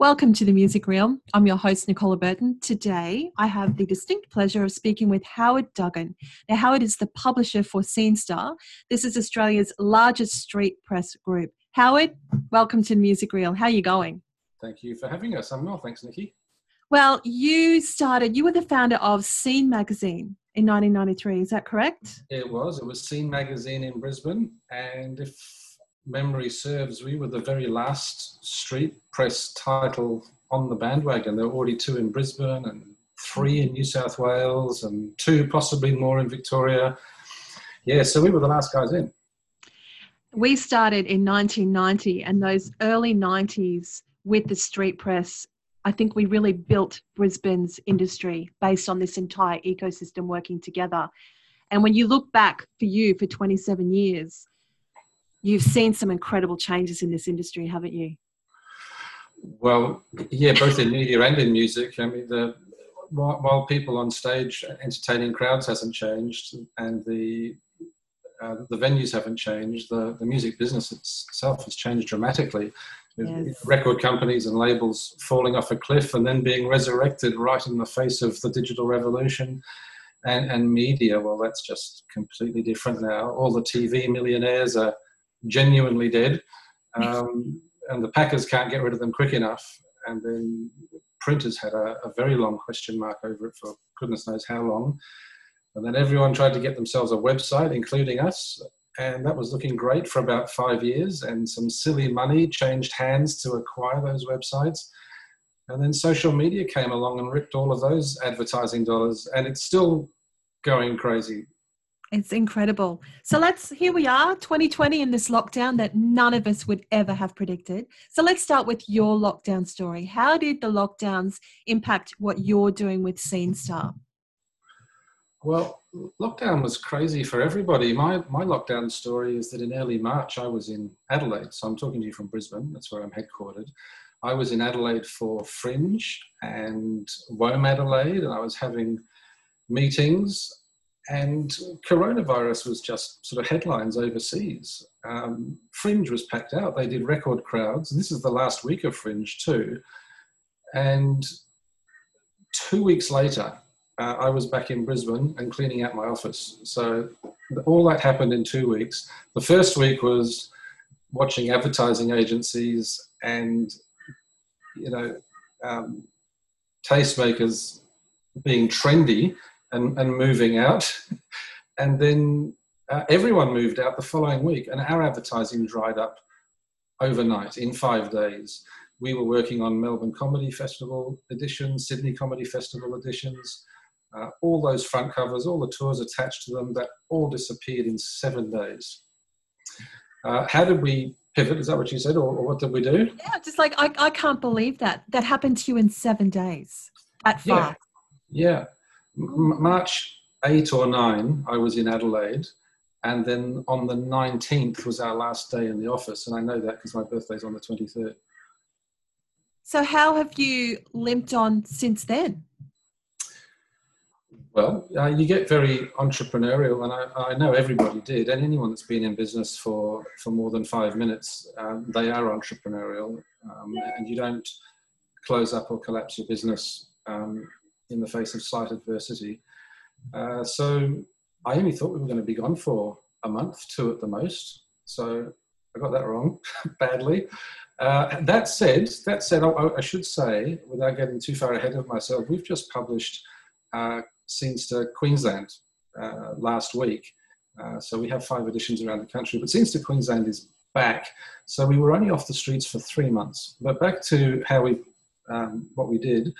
Welcome to the Music Real. I'm your host, Nicola Burton. Today, I have the distinct pleasure of speaking with Howard Duggan. Now, Howard is the publisher for scenestr. This is Australia's largest street press group. Howard, welcome to the Music Real. How are you going? Thank you for having us. I'm well, thanks, Nikki. Well, you started, you were the founder of Scene Magazine in 1993, is that correct? It was. It was Scene Magazine in Brisbane. And if memory serves, we were the very last street press title on the bandwagon. There were already two in Brisbane and three in New South Wales and two, possibly more in Victoria. Yeah, so we were the last guys in. We started in 1990, and those early 90s with the street press, I think we really built Brisbane's industry based on this entire ecosystem working together. And when you look back for you for 27 years, you've seen some incredible changes in this industry, haven't you? Well, yeah, both in media and in music. I mean, the while, while people on stage entertaining crowds hasn't changed, and the uh, the venues haven't changed, the, the music business itself has changed dramatically. Yes. Record companies and labels falling off a cliff and then being resurrected right in the face of the digital revolution. And, and media, well, that's just completely different now. All the TV millionaires are genuinely dead, um, and the Packers can't get rid of them quick enough. And then printers had a, a, very long question mark over it for goodness knows how long. And then everyone tried to get themselves a website, including us. And that was looking great for about five years. And some silly money changed hands to acquire those websites. And then social media came along and ripped all of those advertising dollars. And it's still going crazy. It's incredible. So let's, here we are, 2020 in this lockdown that none of us would ever have predicted. So let's start with your lockdown story. How did the lockdowns impact what you're doing with scenestr? Well, lockdown was crazy for everybody. My, my lockdown story is that in early March, I was in Adelaide. So I'm talking to you from Brisbane, that's where I'm headquartered. I was in Adelaide for Fringe and WOMADelaide, and I was having meetings and coronavirus was just sort of headlines overseas. Um, Fringe was packed out. They did record crowds. This is the last week of Fringe too. And two weeks later, uh, I was back in Brisbane and cleaning out my office. So all that happened in two weeks. The first week was watching advertising agencies and, you know, um, tastemakers being trendy and, and moving out. and then uh, everyone moved out the following week, and our advertising dried up overnight in five days. We were working on Melbourne Comedy Festival editions, Sydney Comedy Festival editions, uh, all those front covers, all the tours attached to them, that all disappeared in seven days. Uh, how did we pivot? Is that what you said, or, or, what did we do? Yeah, just like I, I can't believe that that happened to you in seven days. At fast. Yeah. yeah. March 8 or 9, I was in Adelaide. And then on the 19th was our last day in the office. And I know that because my birthday's on the 23rd. So, how have you limped on since then? Well, uh, you get very entrepreneurial, and I, I, know everybody did. And anyone that's been in business for, for more than five minutes, um, they are entrepreneurial. Um, and you don't close up or collapse your business um, in the face of slight adversity. Uh, so I only thought we were going to be gone for a month, two at the most. So I got that wrong badly. Uh, that said, that said, I, I, should say, without getting too far ahead of myself, we've just published uh, to Queensland uh, last week. Uh, so we have five editions around the country, but scenestr Queensland is back. So we were only off the streets for three months. But back to how we, um, what we did.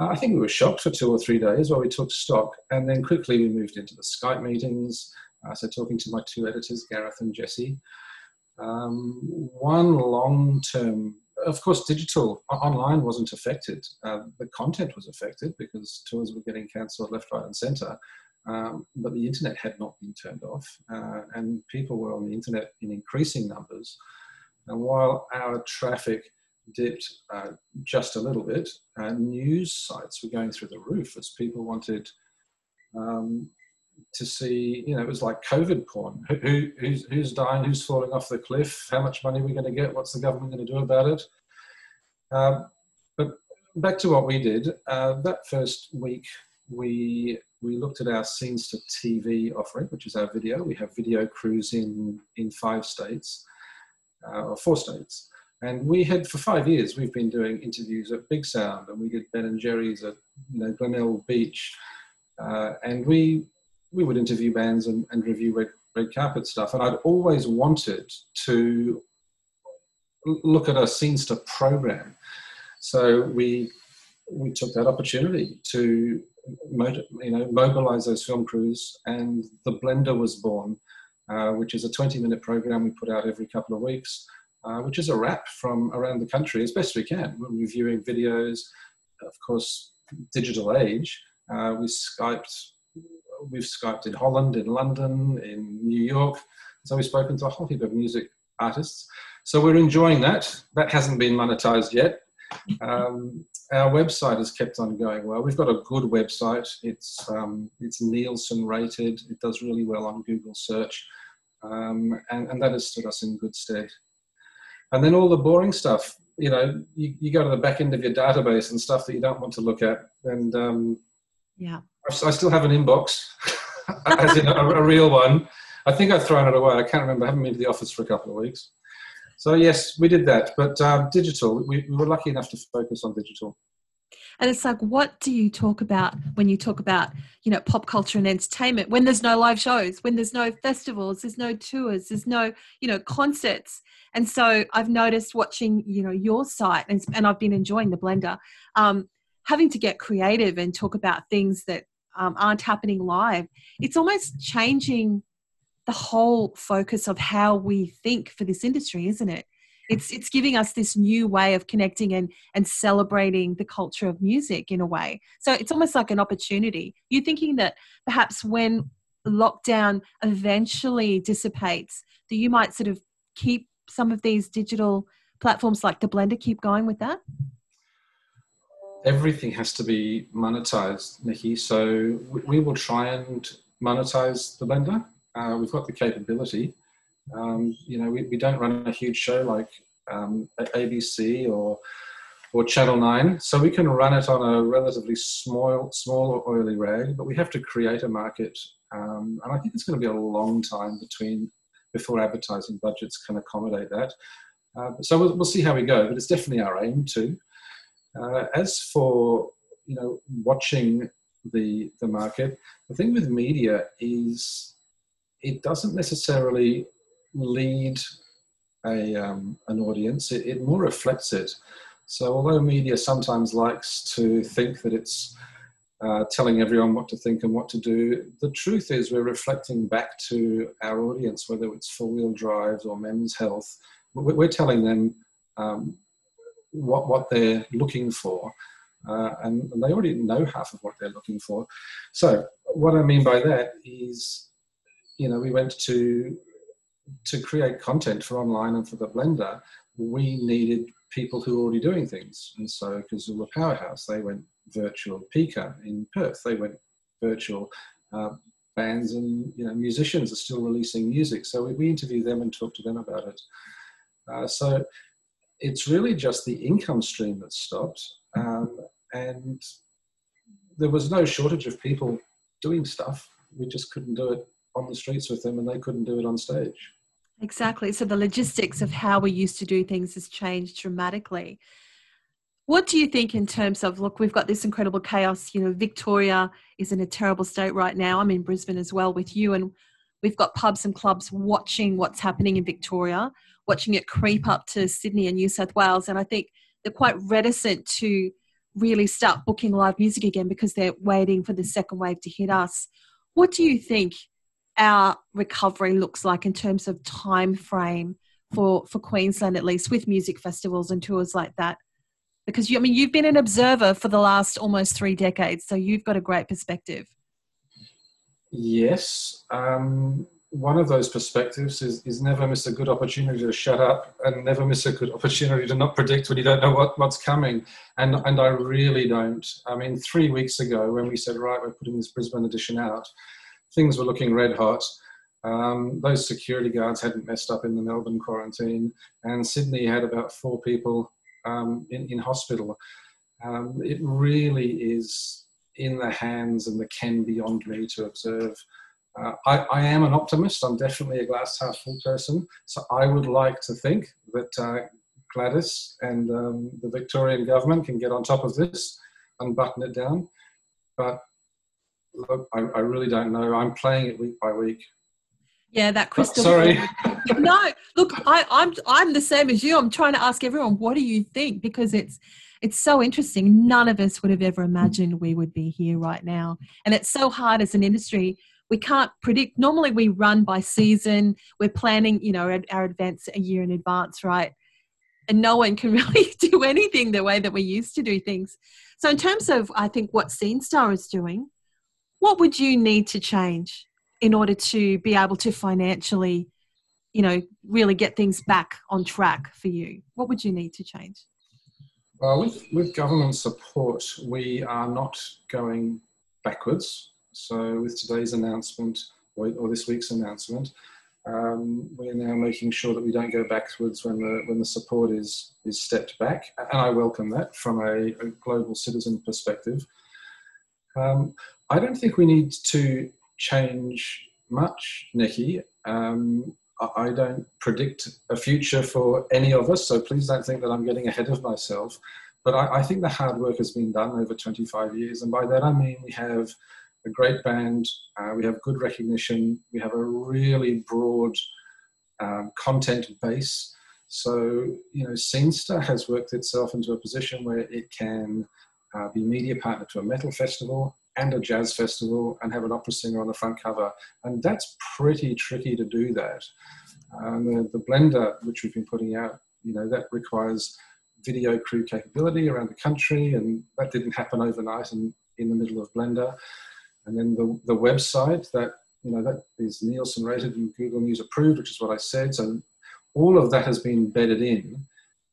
Uh, I think we were shocked for two or three days while we took stock, and then quickly we moved into the Skype meetings. Uh, so talking to my two editors, Gareth and Jesse. Um, one long term, of course, digital online wasn't affected. Uh, the content was affected because tours were getting cancelled left, right, and centre. Um, but the internet had not been turned off, uh, and people were on the internet in increasing numbers. And while our traffic dipped uh, just a little bit, uh, news sites were going through the roof as people wanted um, to see, you know, it was like COVID porn. Who, who's, who's dying? Who's falling off the cliff? How much money are we going to get? What's the government going to do about it? Um, but back to what we did. Uh, that first week, we we looked at our scenestr TV offering, which is our video. We have video crews in in five states, uh, or four states, and we had for five years we've been doing interviews at Big Sound, and we did Ben and Jerry's at you know Glenelg Beach, uh, and we we would interview bands and, and review red, red carpet stuff. And I'd always wanted to look at a scenestr program. So we we took that opportunity to you know mobilize those film crews, and the Blender was born, uh, which is a 20 minute program we put out every couple of weeks, uh, which is a wrap from around the country as best we can. We're reviewing videos, of course, digital age. Uh, we skyped we've skyped in Holland, in London, in New York. So we've spoken to a whole heap of music artists. So we're enjoying that. That hasn't been monetized yet. Um, our website has kept on going well. We've got a good website. It's um, it's Nielsen rated. It does really well on Google search, um, and, and that has stood us in good stead. And then all the boring stuff, you know, you, you go to the back end of your database and stuff that you don't want to look at, and um, yeah, I still have an inbox, as in a, a, real one. I think I've thrown it away. I can't remember. I haven't been to the office for a couple of weeks. So yes, we did that. But um, digital, we, we were lucky enough to focus on digital. And it's like, what do you talk about when you talk about, you know, pop culture and entertainment? When there's no live shows, when there's no festivals, there's no tours, there's no, you know, concerts. And so I've noticed watching, you know, your site, and, and I've been enjoying the Blender, um, having to get creative and talk about things that um, aren't happening live. It's almost changing the whole focus of how we think for this industry, isn't it? It's it's giving us this new way of connecting and and celebrating the culture of music in a way. So it's almost like an opportunity. You're thinking that perhaps when lockdown eventually dissipates, that you might sort of keep some of these digital platforms like the Blender keep going with that? Everything has to be monetized, Nikki. So we will try and monetize the Blender. Uh, we've got the capability. Um, you know, we, we don't run a huge show like um, ABC or or Channel 9. So we can run it on a relatively small, small oily rag, but we have to create a market. Um, and I think it's going to be a long time between before advertising budgets can accommodate that. Uh, so we'll, we'll, see how we go, but it's definitely our aim too. Uh, as for you know watching the the market, the thing with media is it doesn't necessarily lead a um, an audience. It, it more reflects it. So although media sometimes likes to think that it's uh, telling everyone what to think and what to do. The truth is, we're reflecting back to our audience, whether it's four wheel drives or men's health. We're telling them um, what, what they're looking for. Uh, and, and, they already know half of what they're looking for. So, what I mean by that is, you know, we went to to create content for online and for the Blender. We needed people who were already doing things, and so were Powerhouse, they went virtual. PICA in Perth, they went virtual. Uh, bands and you know musicians are still releasing music, so we, we interview them and talk to them about it. Uh, so it's really just the income stream that stopped. Um, and there was no shortage of people doing stuff. We just couldn't do it on the streets with them, and they couldn't do it on stage. Exactly. So the logistics of how we used to do things has changed dramatically. What do you think in terms of look, we've got this incredible chaos. You know, Victoria is in a terrible state right now. I'm in Brisbane as well with you, and we've got pubs and clubs watching what's happening in Victoria watching it creep up to Sydney and New South Wales. And I think they're quite reticent to really start booking live music again because they're waiting for the second wave to hit us. What do you think our recovery looks like in terms of time frame for, for Queensland, at least with music festivals and tours like that? Because you, I mean, you've been an observer for the last almost three decades, so you've got a great perspective. Yes. Um, one of those perspectives is, is never miss a good opportunity to shut up and never miss a good opportunity to not predict when you don't know what, what's coming. And, and I really don't. I mean, three weeks ago when we said, right, we're putting this Brisbane edition out, things were looking red hot. Um, those security guards hadn't messed up in the Melbourne quarantine, and Sydney had about four people um, in, in hospital. Um, it really is in the hands and the ken beyond me to observe. Uh, I, I, am an optimist. I'm definitely a glass half full person. So I would like to think that uh, Gladys and um, the Victorian government can get on top of this and button it down. But I, I really don't know. I'm playing it week by week. Yeah, that oh, crystal. Sorry. no, look, I, I'm I'm the same as you. I'm trying to ask everyone, what do you think? Because it's it's so interesting. None of us would have ever imagined we would be here right now, and it's so hard as an industry. We can't predict. Normally, we run by season. We're planning, you know, our, our events a year in advance, right? And no one can really do anything the way that we used to do things. So, in terms of, I think what scenestr is doing, what would you need to change in order to be able to financially, you know, really get things back on track for you? What would you need to change? Well, with, with government support, we are not going backwards. So, with today's announcement or, this week's announcement, um, we're now making sure that we don't go backwards when the when the support is is stepped back, and I welcome that from a, a global citizen perspective. Um, I don't think we need to change much, Nikki. Um, I don't predict a future for any of us, so please don't think that I'm getting ahead of myself. But I, I, think the hard work has been done over 25 years, and by that I mean we have a great band, uh, we have good recognition, we have a really broad um, content base. So, you know, scenestr has worked itself into a position where it can uh, be media partner to a metal festival and a jazz festival and have an opera singer on the front cover. And that's pretty tricky to do that. Um, the, the Blender, which we've been putting out, you know, that requires video crew capability around the country, and that didn't happen overnight in, in the middle of Blender. And then the, the website that, you know, that is Nielsen rated and Google News approved, which is what I said. So all of that has been bedded in.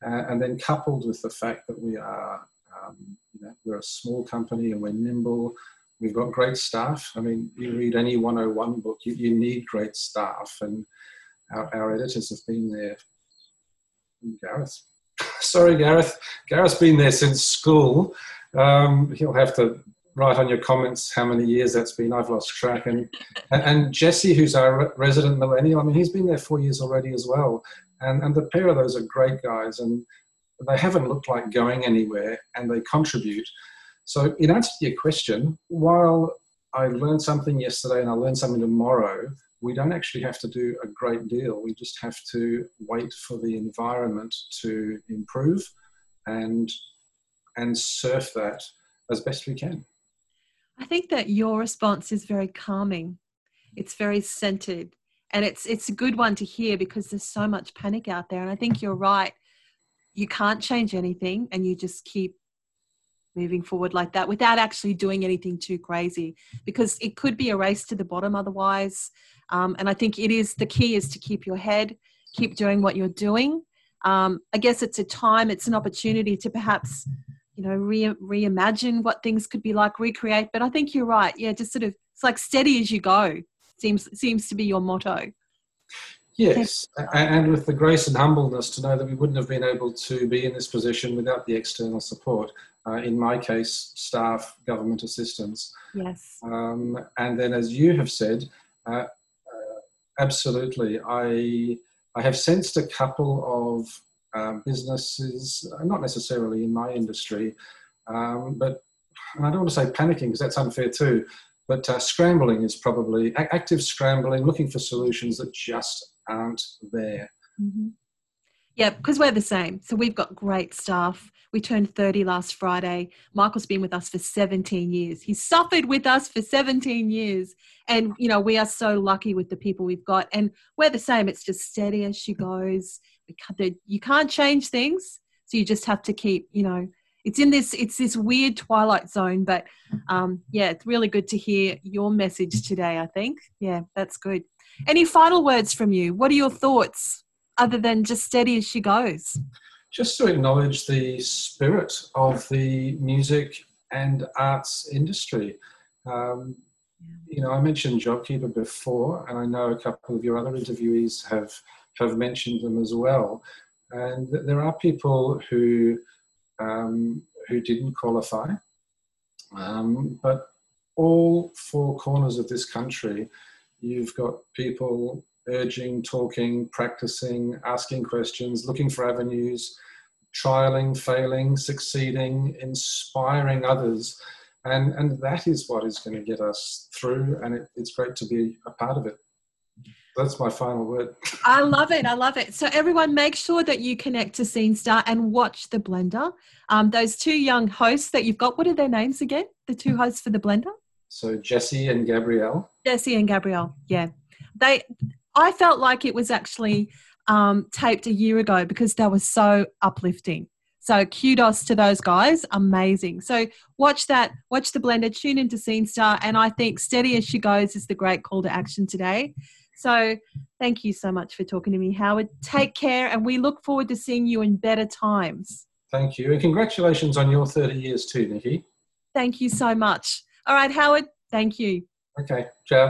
Uh, and then coupled with the fact that we are we're a small company and we're nimble. We've got great staff. I mean, you read any 101 book, you, you need great staff. And our, our editors have been there. Gareth. Sorry, Gareth. Gareth's been there since school. Um, he'll have to write on your comments how many years that's been. I've lost track. And, and Jesse, who's our resident millennial, I mean, he's been there four years already as well. And, and the pair of those are great guys. And they haven't looked like going anywhere and they contribute. So, in answer to your question, while I learned something yesterday and I learned something tomorrow, we don't actually have to do a great deal. We just have to wait for the environment to improve and and surf that as best we can. I think that your response is very calming. It's very centered and it's it's a good one to hear because there's so much panic out there and I think you're right you can't change anything and you just keep moving forward like that without actually doing anything too crazy because it could be a race to the bottom otherwise. Um, and i think it is the key is to keep your head keep doing what you're doing. Um, i guess it's a time it's an opportunity to perhaps you know re- reimagine what things could be like recreate. But i think you're right. Yeah just sort of it's like steady as you go seems seems to be your motto Yes, and with the grace and humbleness to know that we wouldn't have been able to be in this position without the external support. Uh, in my case, staff, government assistance. Yes. Um, and then, as you have said, uh, uh, absolutely, I I have sensed a couple of um, businesses, uh, not necessarily in my industry, um, but I don't want to say panicking because that's unfair too. But uh, scrambling is probably active scrambling, looking for solutions that just aren't there. Mm-hmm. Yeah, because we're the same. So we've got great staff. We turned 30 last Friday. Michael's been with us for 17 years. He's suffered with us for 17 years. And, you know, we are so lucky with the people we've got. And we're the same. It's just steady as she goes. You can't change things. So you just have to keep, you know, it's in this it's this weird twilight zone but um yeah it's really good to hear your message today i think yeah that's good any final words from you? What are your thoughts other than just steady as she goes? Just to acknowledge the spirit of the music and arts industry. Um, you know, I mentioned JobKeeper before, and I know a couple of your other interviewees have have mentioned them as well. And there are people who um, who didn't qualify. Um, but all four corners of this country, you've got people urging, talking, practicing, asking questions, looking for avenues, trialing, failing, succeeding, inspiring others. And, and that is what is going to get us through. And it, it's great to be a part of it. That's my final word. I love it. I love it. So, everyone, make sure that you connect to scenestr and watch the Blender. Um, those two young hosts that you've got, what are their names again? The two hosts for the Blender? So, Jesse and Gabrielle. Jesse and Gabrielle, yeah. They, I felt like it was actually um, taped a year ago because they were so uplifting. So kudos to those guys, amazing. So watch that, watch the blender, tune into scenestr, and I think steady as she goes is the great call to action today. So thank you so much for talking to me, Howard. Take care, and we look forward to seeing you in better times. Thank you, and congratulations on your 30 years too, Nikki. Thank you so much. All right, Howard, thank you. Okay, ciao.